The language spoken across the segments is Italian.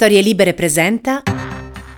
Storie Libere presenta.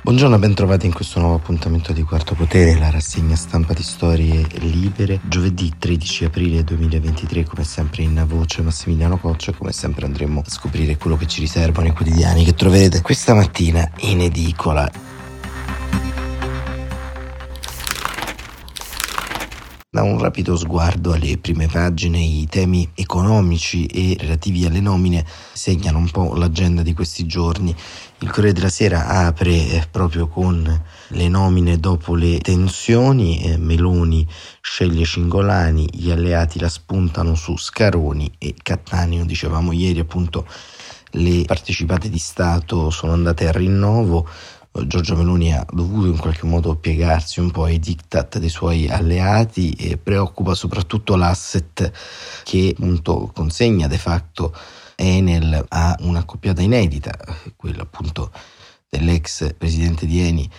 Buongiorno, ben trovati in questo nuovo appuntamento di Quarto Potere, la rassegna stampa di Storie Libere. Giovedì 13 aprile 2023, come sempre in voce Massimiliano Coccia e come sempre andremo a scoprire quello che ci riservano i quotidiani che troverete questa mattina in edicola. Da un rapido sguardo alle prime pagine i temi economici e relativi alle nomine segnano un po' l'agenda di questi giorni. Il Corriere della Sera apre eh, proprio con le nomine dopo le tensioni, eh, Meloni sceglie Cingolani, gli alleati la spuntano su Scaroni e Cattaneo, dicevamo ieri appunto le partecipate di Stato sono andate a rinnovo, Giorgio Meloni ha dovuto in qualche modo piegarsi un po' ai diktat dei suoi alleati e preoccupa soprattutto l'asset che appunto consegna de facto Enel a un'accoppiata inedita, quella appunto dell'ex presidente di Eni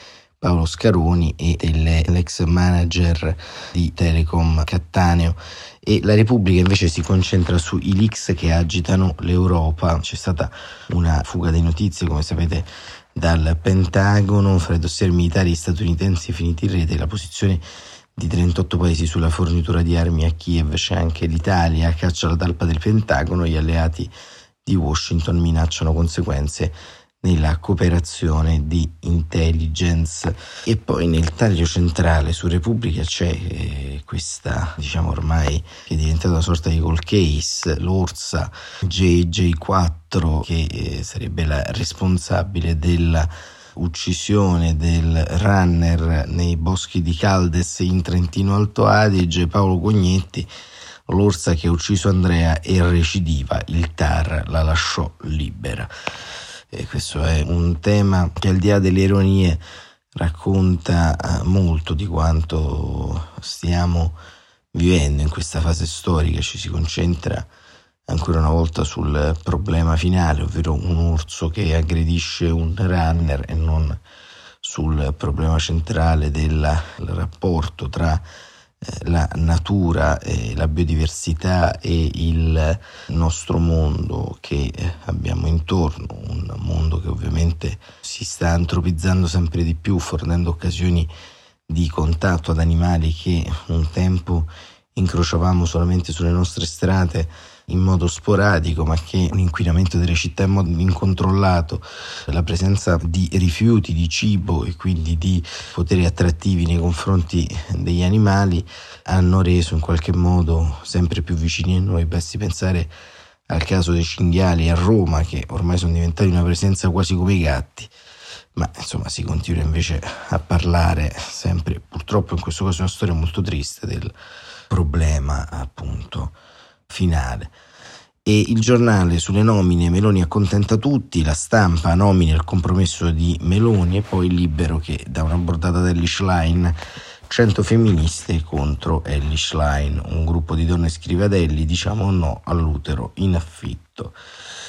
Paolo Scaroni e dell'ex manager di Telecom Cattaneo e la Repubblica invece si concentra sui leaks che agitano l'Europa. C'è stata una fuga di notizie, come sapete, dal Pentagono fra i dossier militari statunitensi finiti in rete la posizione di 38 paesi sulla fornitura di armi a Kiev. C'è anche l'Italia a caccia alla talpa del Pentagono gli alleati di Washington minacciano conseguenze nella cooperazione di intelligence. E poi nel taglio centrale su Repubblica c'è eh, questa diciamo ormai che è diventata una sorta di call case l'Orsa JJ4 che eh, sarebbe la responsabile della uccisione del runner nei boschi di Caldes in Trentino Alto Adige Paolo Cognetti l'orsa che ha ucciso Andrea è recidiva il TAR la lasciò libera. E questo è un tema che al di là delle ironie racconta eh, molto di quanto stiamo vivendo in questa fase storica, ci si concentra ancora una volta sul problema finale, ovvero un orso che aggredisce un runner e non sul problema centrale del rapporto tra la natura, e la biodiversità e il nostro mondo che eh, abbiamo intorno, un mondo che ovviamente si sta antropizzando sempre di più, fornendo occasioni di contatto ad animali che un tempo incrociavamo solamente sulle nostre strade in modo sporadico, ma che un inquinamento delle città in modo incontrollato, la presenza di rifiuti, di cibo e quindi di poteri attrattivi nei confronti degli animali hanno reso in qualche modo sempre più vicini a noi. Basti pensare al caso dei cinghiali a Roma, che ormai sono diventati una presenza quasi come i gatti. Ma insomma si continua invece a parlare sempre, purtroppo in questo caso è una storia molto triste del problema appunto finale. E il giornale sulle nomine Meloni accontenta tutti, la stampa nomina il compromesso di Meloni e poi libero che dà una bordata dell'Ish Line 100 femministe contro Ellie Line, un gruppo di donne scrive ad Ellie diciamo no all'utero in affitto.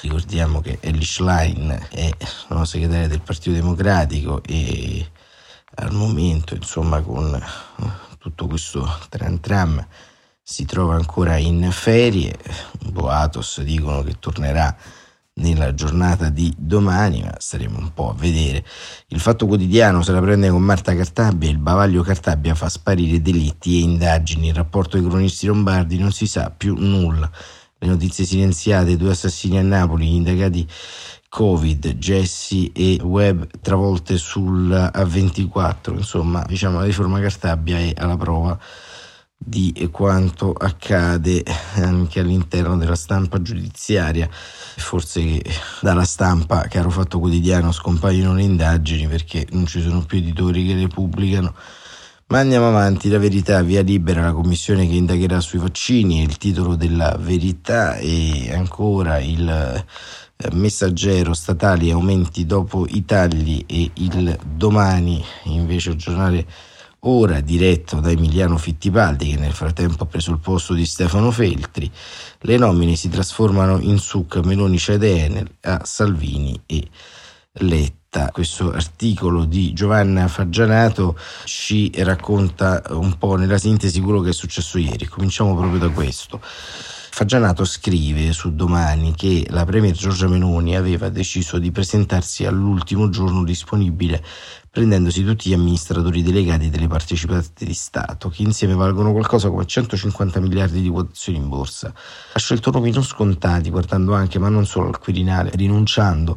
Ricordiamo che Ellie Line è una segretaria del Partito Democratico e al momento insomma con tutto questo tram tram si trova ancora in ferie, Boatos dicono che tornerà nella giornata di domani, ma staremo un po' a vedere. Il Fatto Quotidiano se la prende con Marta Cartabia, il bavaglio Cartabia fa sparire delitti e indagini, il rapporto dei cronisti lombardi non si sa più nulla. Le notizie silenziate, due assassini a Napoli, gli indagati Covid, Jesse e Web travolte sul A24, insomma, diciamo la riforma Cartabia è alla prova di quanto accade anche all'interno della stampa giudiziaria. Forse dalla stampa, caro fatto quotidiano, scompaiono le indagini perché non ci sono più editori che le pubblicano. Ma andiamo avanti, la verità, via libera la commissione che indagherà sui vaccini, il titolo della verità e ancora il messaggero statali aumenti dopo i tagli e il domani invece il giornale ora diretto da Emiliano Fittipaldi che nel frattempo ha preso il posto di Stefano Feltri, le nomine si trasformano in suc Meloni cede a Salvini e Letta. Questo articolo di Giovanna Faggianato ci racconta un po' nella sintesi quello che è successo ieri. Cominciamo proprio da questo. Fagianato scrive su Domani che la Premier Giorgia Meloni aveva deciso di presentarsi all'ultimo giorno disponibile prendendosi tutti gli amministratori delegati delle partecipate di Stato, che insieme valgono qualcosa come 150 miliardi di quotazioni in borsa. Ha scelto nomi non scontati, guardando anche, ma non solo al Quirinale, rinunciando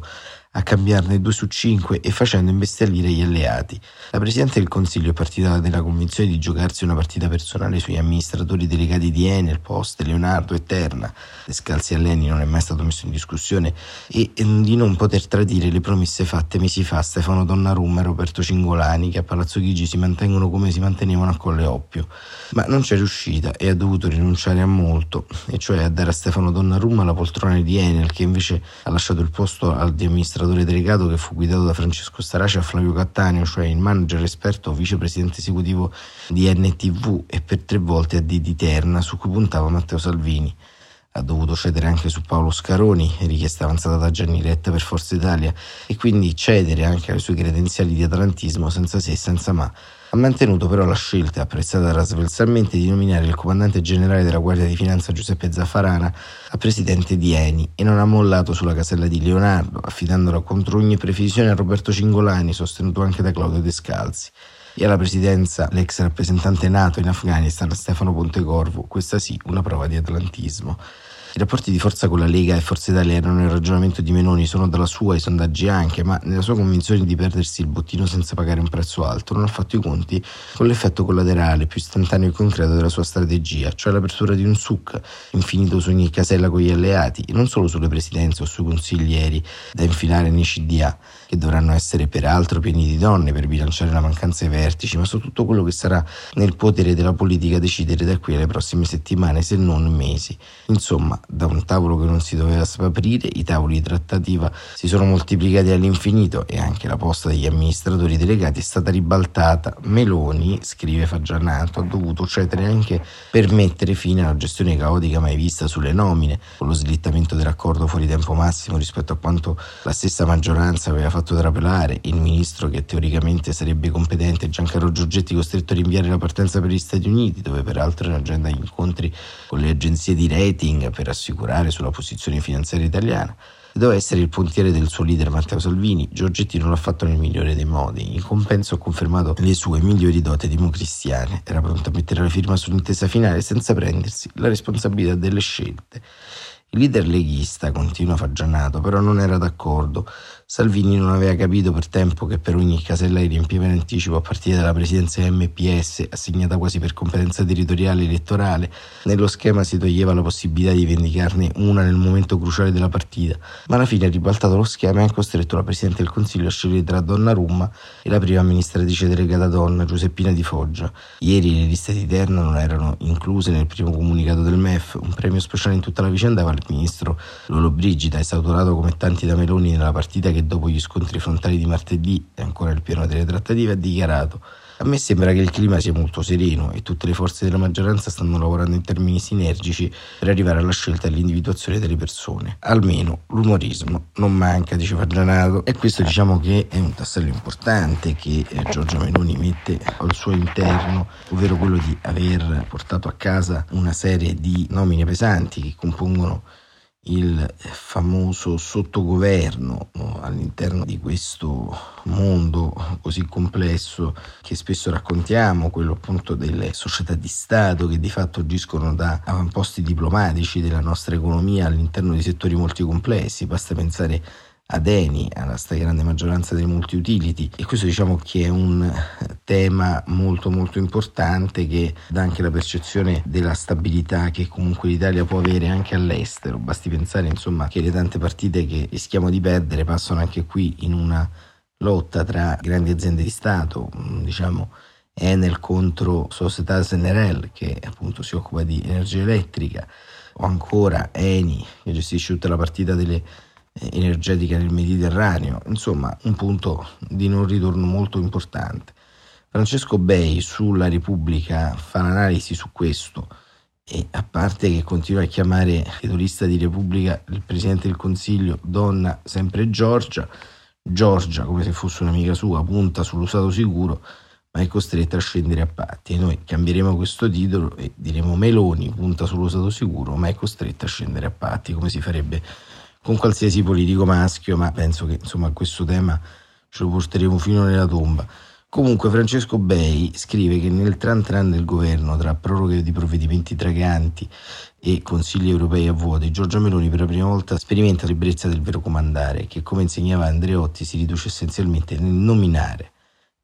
a cambiarne due su cinque e facendo imbestialire gli alleati. La Presidente del Consiglio è partita dalla convinzione di giocarsi una partita personale sugli amministratori delegati di Enel, Poste, Leonardo e Terna. Scalzi alleni non è mai stato messo in discussione e di non poter tradire le promesse fatte mesi fa a Stefano Donnarumma e Roberto Cingolani che a Palazzo Chigi si mantengono come si mantenevano a Colle Oppio. Ma non c'è riuscita e ha dovuto rinunciare a molto, e cioè a dare a Stefano Donnarumma la poltrona di Enel che invece ha lasciato il posto al di amministratore amministratore delegato che fu guidato da Francesco Starace a Flavio Cattaneo, cioè il manager esperto vicepresidente esecutivo di NTV e per tre volte a Didi Terna, su cui puntava Matteo Salvini. Ha dovuto cedere anche su Paolo Scaroni, richiesta avanzata da Gianni Letta per Forza Italia, e quindi cedere anche alle sue credenziali di atlantismo senza se e senza ma ha mantenuto però la scelta, apprezzata trasversalmente, di nominare il comandante generale della Guardia di Finanza Giuseppe Zaffarana a presidente di Eni e non ha mollato sulla casella di Leonardo, affidandola contro ogni previsione a Roberto Cingolani, sostenuto anche da Claudio Descalzi e alla presidenza l'ex rappresentante NATO in Afghanistan Stefano Pontecorvo, questa sì una prova di atlantismo. I rapporti di forza con la Lega e Forza Italia erano il ragionamento di Meloni, sono dalla sua, i sondaggi anche, ma nella sua convinzione di perdersi il bottino senza pagare un prezzo alto, non ha fatto i conti con l'effetto collaterale più istantaneo e concreto della sua strategia, cioè l'apertura di un suc infinito su ogni casella con gli alleati, e non solo sulle presidenze o sui consiglieri da infilare nei CDA, che dovranno essere peraltro pieni di donne per bilanciare la mancanza ai vertici, ma su tutto quello che sarà nel potere della politica decidere da qui alle prossime settimane, se non mesi. Insomma, da un tavolo che non si doveva aprire, i tavoli di trattativa si sono moltiplicati all'infinito e anche la posta degli amministratori delegati è stata ribaltata. Meloni, scrive Fagianato, ha dovuto cedere anche per mettere fine alla gestione caotica mai vista sulle nomine, con lo slittamento dell'accordo fuori tempo massimo rispetto a quanto la stessa maggioranza aveva fatto trapelare, il ministro che teoricamente sarebbe competente, Giancarlo Giorgetti, costretto a rinviare la partenza per gli Stati Uniti, dove peraltro è in agenda gli incontri con le agenzie di rating per assicurare sulla posizione finanziaria italiana. Doveva essere il pontiere del suo leader Matteo Salvini, Giorgetti non l'ha fatto nel migliore dei modi, in compenso ha confermato le sue migliori doti democristiane, era pronto a mettere la firma sull'intesa finale senza prendersi la responsabilità delle scelte. Il leader leghista, continua Fagianato, però non era d'accordo. Salvini non aveva capito per tempo che per ogni casella di riempiva in anticipo a partire dalla presidenza MPS, assegnata quasi per competenza territoriale elettorale, nello schema si toglieva la possibilità di vendicarne una nel momento cruciale della partita, ma alla fine ha ribaltato lo schema e ha costretto la Presidente del Consiglio a scegliere tra Donnarumma e la prima amministratrice delegata donna, Giuseppina Di Foggia. Ieri le liste di Terna non erano incluse nel primo comunicato del MEF, un premio speciale in tutta la vicenda va al ministro Lolo Brigida, esautorato come tanti da Meloni nella partita che che dopo gli scontri frontali di martedì e ancora il piano delle trattative ha dichiarato a me sembra che il clima sia molto sereno e tutte le forze della maggioranza stanno lavorando in termini sinergici per arrivare alla scelta e all'individuazione delle persone. Almeno l'umorismo non manca, diceva Gianato, e questo diciamo che è un tassello importante che eh, Giorgia Meloni mette al suo interno, ovvero quello di aver portato a casa una serie di nomine pesanti che compongono il famoso sottogoverno all'interno di questo mondo così complesso che spesso raccontiamo, quello appunto delle società di Stato che di fatto agiscono da avamposti diplomatici della nostra economia all'interno di settori molto complessi, basta pensare ad Eni, alla stragrande maggioranza dei multi-utility. E questo diciamo che è un tema molto molto importante che dà anche la percezione della stabilità che comunque l'Italia può avere anche all'estero, basti pensare insomma che le tante partite che rischiamo di perdere passano anche qui in una lotta tra grandi aziende di Stato, diciamo Enel contro Società Generale che appunto si occupa di energia elettrica o ancora Eni che gestisce tutta la partita delle energetica nel Mediterraneo, insomma un punto di non ritorno molto importante. Francesco Bei sulla Repubblica fa un'analisi su questo e a parte che continua a chiamare titolista di Repubblica il Presidente del Consiglio donna sempre Giorgia, Giorgia come se fosse un'amica sua punta sull'usato sicuro, ma è costretta a scendere a patti. E noi cambieremo questo titolo e diremo Meloni punta sullo stato sicuro, ma è costretta a scendere a patti, come si farebbe con qualsiasi politico maschio, ma penso che insomma questo tema ce lo porteremo fino nella tomba. Comunque Francesco Bei scrive che nel tran tran del governo tra proroghe di provvedimenti traganti e consigli europei a vuoti, Giorgia Meloni per la prima volta sperimenta l'ebbrezza del vero comandare, che come insegnava Andreotti si riduce essenzialmente nel nominare.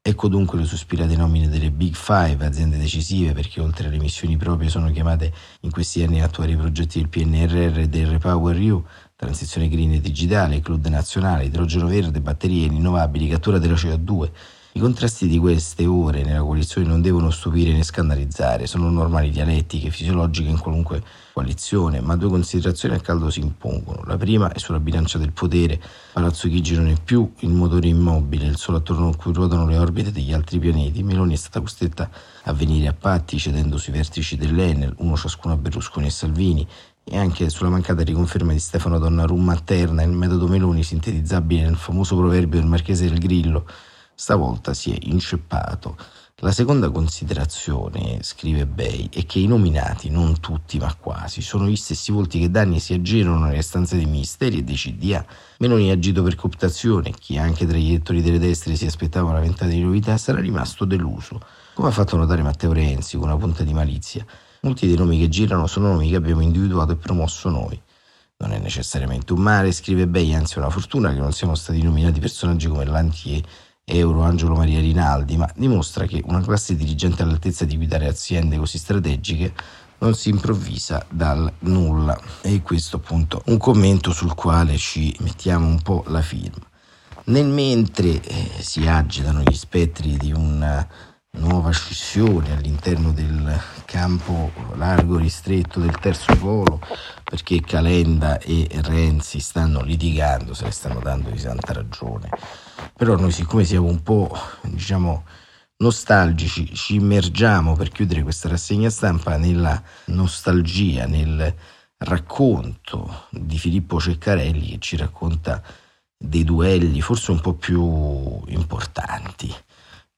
Ecco dunque le sospirate nomine delle Big Five, aziende decisive, perché oltre alle missioni proprie sono chiamate in questi anni a attuare i progetti del PNRR e del Repower EU, transizione green e digitale, cloud nazionale, idrogeno verde, batterie rinnovabili, cattura della CO2, i contrasti di queste ore nella coalizione non devono stupire né scandalizzare, sono normali dialettiche, fisiologiche in qualunque coalizione, ma due considerazioni a caldo si impongono. La prima è sulla bilancia del potere. Palazzo Chigi non è più il motore immobile, il sole attorno a cui ruotano le orbite degli altri pianeti. Meloni è stata costretta a venire a patti cedendo sui vertici dell'Enel, uno ciascuno a Berlusconi e Salvini, e anche sulla mancata riconferma di Stefano Donnarumma a Terna, il metodo Meloni sintetizzabile nel famoso proverbio del Marchese del Grillo stavolta si è inceppato. La seconda considerazione, scrive Bay, è che i nominati, non tutti ma quasi, sono gli stessi volti che da anni si aggirano nelle stanze dei ministeri e dei CDA. Meloni ha agito per cooptazione, chi anche tra gli elettori delle destre si aspettava una ventata di novità sarà rimasto deluso, come ha fatto notare Matteo Renzi con una punta di malizia. Molti dei nomi che girano sono nomi che abbiamo individuato e promosso noi. Non è necessariamente un male, scrive Bay, anzi una fortuna che non siamo stati nominati personaggi come Lantier Euro Angelo Maria Rinaldi, ma dimostra che una classe dirigente all'altezza di guidare aziende così strategiche non si improvvisa dal nulla. E questo appunto un commento sul quale ci mettiamo un po' la firma. Nel mentre eh, si agitano gli spettri di una nuova scissione all'interno del campo largo ristretto del terzo polo perché Calenda e Renzi stanno litigando, se ne stanno dando di santa ragione. Però noi siccome siamo un po' diciamo nostalgici, ci immergiamo per chiudere questa rassegna stampa nella nostalgia, nel racconto di Filippo Ceccarelli che ci racconta dei duelli forse un po' più importanti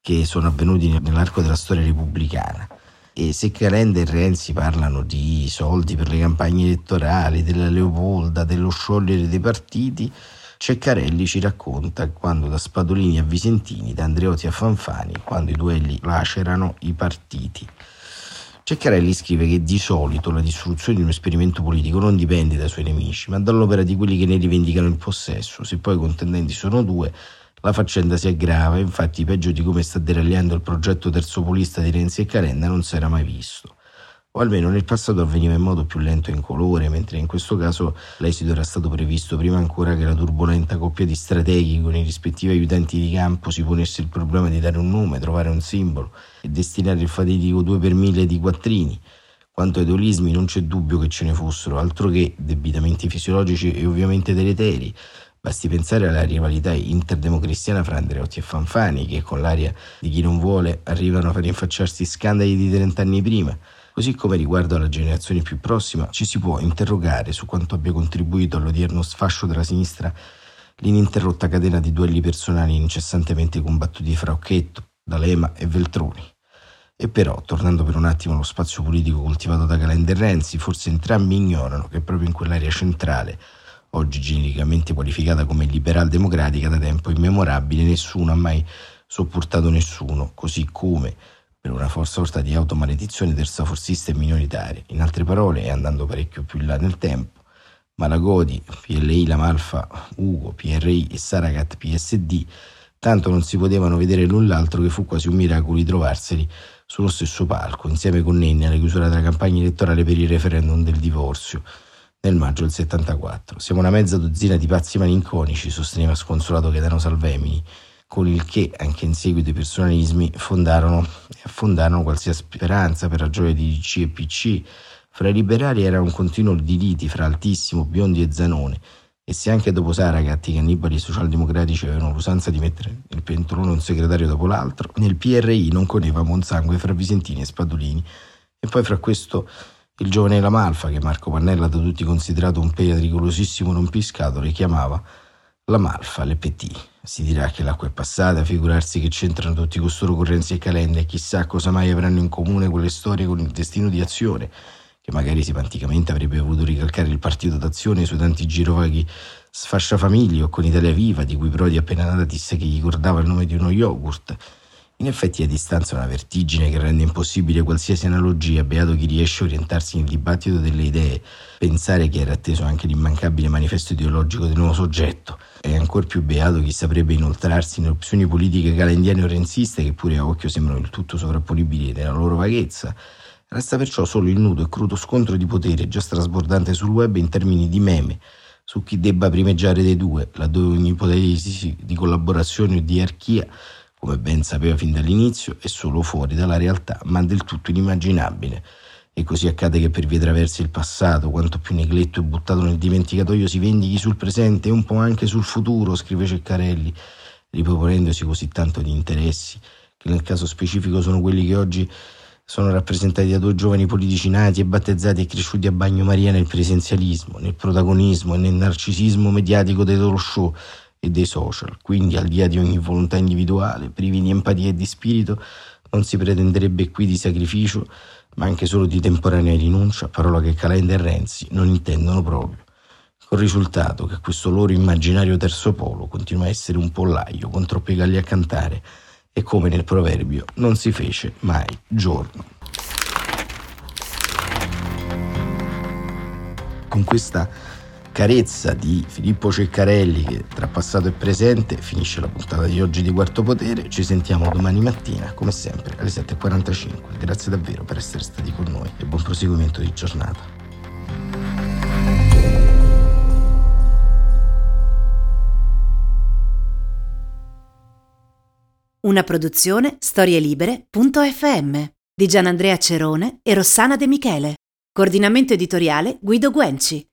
che sono avvenuti nell'arco della storia repubblicana. E se Calenda e Renzi parlano di soldi per le campagne elettorali, della Leopolda, dello sciogliere dei partiti, Ceccarelli ci racconta quando da Spadolini a Visentini, da Andreotti a Fanfani, quando i duelli lacerano i partiti. Ceccarelli scrive che di solito la distruzione di un esperimento politico non dipende dai suoi nemici, ma dall'opera di quelli che ne rivendicano il possesso. Se poi i contendenti sono due, la faccenda si aggrava, infatti peggio di come sta deragliando il progetto terzopolista di Renzi e Calenda non si era mai visto. O almeno nel passato avveniva in modo più lento e incolore, mentre in questo caso l'esito era stato previsto prima ancora che la turbolenta coppia di strateghi con i rispettivi aiutanti di campo si ponesse il problema di dare un nome, trovare un simbolo e destinare il fatidico 2 per 1000 di quattrini. Quanto ai dualismi non c'è dubbio che ce ne fossero, altro che debitamente fisiologici e ovviamente deleteri, Basti pensare alla rivalità interdemocristiana fra Andreotti e Fanfani, che con l'aria di chi non vuole arrivano a rinfacciarsi scandali di 30 anni prima. Così come riguardo alla generazione più prossima, ci si può interrogare su quanto abbia contribuito all'odierno sfascio della sinistra l'ininterrotta catena di duelli personali incessantemente combattuti fra Occhetto, D'Alema e Veltroni. E però, tornando per un attimo allo spazio politico coltivato da Calenda e Renzi, forse entrambi ignorano che proprio in quell'area centrale oggi genericamente qualificata come liberal democratica da tempo immemorabile, nessuno ha mai sopportato nessuno, così come per una sorta di automaledizione terzaforsista e minoritaria. In altre parole, e andando parecchio più in là nel tempo, Malagodi, PLI, Lamalfa, Ugo, PRI e Saragat, PSD, tanto non si potevano vedere l'un l'altro che fu quasi un miracolo trovarseli sullo stesso palco, insieme con Nenni alla chiusura della campagna elettorale per il referendum del divorzio, nel maggio del 74. Siamo una mezza dozzina di pazzi malinconici, sosteneva sconsolato Gaetano Salvemini, con il che, anche in seguito i personalismi, fondarono e affondarono qualsiasi speranza per ragione di DC e PC. Fra i liberali era un continuo di liti fra Altissimo, Biondi e Zanone, e se anche dopo Saragat i cannibali socialdemocratici avevano l'usanza di mettere nel pentolone un segretario dopo l'altro, nel PRI non correva monsangue fra Visentini e Spadolini, e poi fra questo il giovane Lamalfa, che Marco Pannella, da tutti considerato un pericolosissimo rompiscatole, chiamava La Malfa, le Petit. Si dirà che l'acqua è passata, figurarsi che c'entrano tutti costoro Correnzi e Calenda e chissà cosa mai avranno in comune quelle storie con il destino di azione, che magari simpaticamente avrebbe voluto ricalcare il partito d'azione sui tanti girovaghi sfasciafamiglie o con Italia Viva, di cui Prodi appena nata disse che gli ricordava il nome di uno yogurt. In effetti a distanza una vertigine che rende impossibile qualsiasi analogia, beato chi riesce a orientarsi nel dibattito delle idee, pensare che era atteso anche l'immancabile manifesto ideologico del nuovo soggetto, e ancor più beato chi saprebbe inoltrarsi nelle opzioni politiche calendiane o renziste che pure a occhio sembrano il tutto sovrapponibili nella loro vaghezza. Resta perciò solo il nudo e crudo scontro di potere già strasbordante sul web in termini di meme, su chi debba primeggiare dei due, laddove ogni ipotesi di collaborazione o di archia come ben sapeva fin dall'inizio, è solo fuori dalla realtà, ma del tutto inimmaginabile. E così accade che per vie traverse il passato, quanto più negletto e buttato nel dimenticatoio si vendichi sul presente e un po' anche sul futuro, scrive Ceccarelli, riproponendosi così tanto di interessi, che nel caso specifico sono quelli che oggi sono rappresentati da due giovani politici nati e battezzati e cresciuti a bagnomaria nel presenzialismo, nel protagonismo e nel narcisismo mediatico dei loro show, e dei social, quindi al di là di ogni volontà individuale, privi di empatia e di spirito, non si pretenderebbe qui di sacrificio, ma anche solo di temporanea rinuncia, parola che Calenda e Renzi non intendono proprio. Col risultato che questo loro immaginario terzo polo continua a essere un pollaio con troppi galli a cantare e come nel proverbio non si fece mai giorno. Con questa carezza di Filippo Ceccarelli che tra passato e presente finisce la puntata di oggi di Quarto Potere. Ci sentiamo domani mattina, come sempre, alle 7.45. Grazie davvero per essere stati con noi e buon proseguimento di giornata. Una produzione storielibere.fm di Gianandrea Cerone e Rossana De Michele. Coordinamento editoriale Guido Guenci.